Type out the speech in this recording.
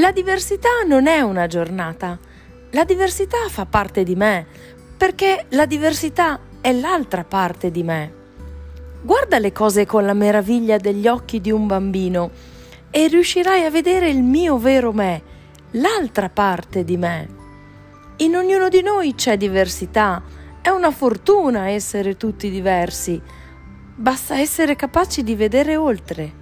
La diversità non è una giornata, la diversità fa parte di me, perché la diversità è l'altra parte di me. Guarda le cose con la meraviglia degli occhi di un bambino e riuscirai a vedere il mio vero me, l'altra parte di me. In ognuno di noi c'è diversità, è una fortuna essere tutti diversi, basta essere capaci di vedere oltre.